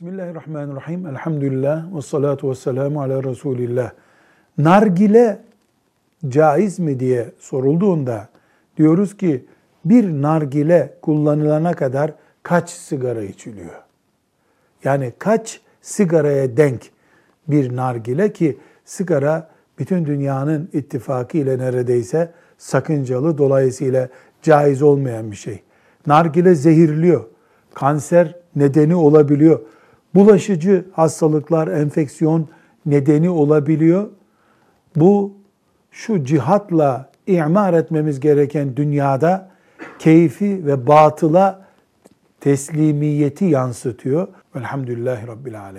Bismillahirrahmanirrahim. Elhamdülillah ve salatu ve selamu ala Resulillah. Nargile caiz mi diye sorulduğunda diyoruz ki bir nargile kullanılana kadar kaç sigara içiliyor? Yani kaç sigaraya denk bir nargile ki sigara bütün dünyanın ittifakı ile neredeyse sakıncalı dolayısıyla caiz olmayan bir şey. Nargile zehirliyor. Kanser nedeni olabiliyor. Bulaşıcı hastalıklar, enfeksiyon nedeni olabiliyor. Bu şu cihatla imar etmemiz gereken dünyada keyfi ve batıla teslimiyeti yansıtıyor. Velhamdülillahi Rabbil Alemin.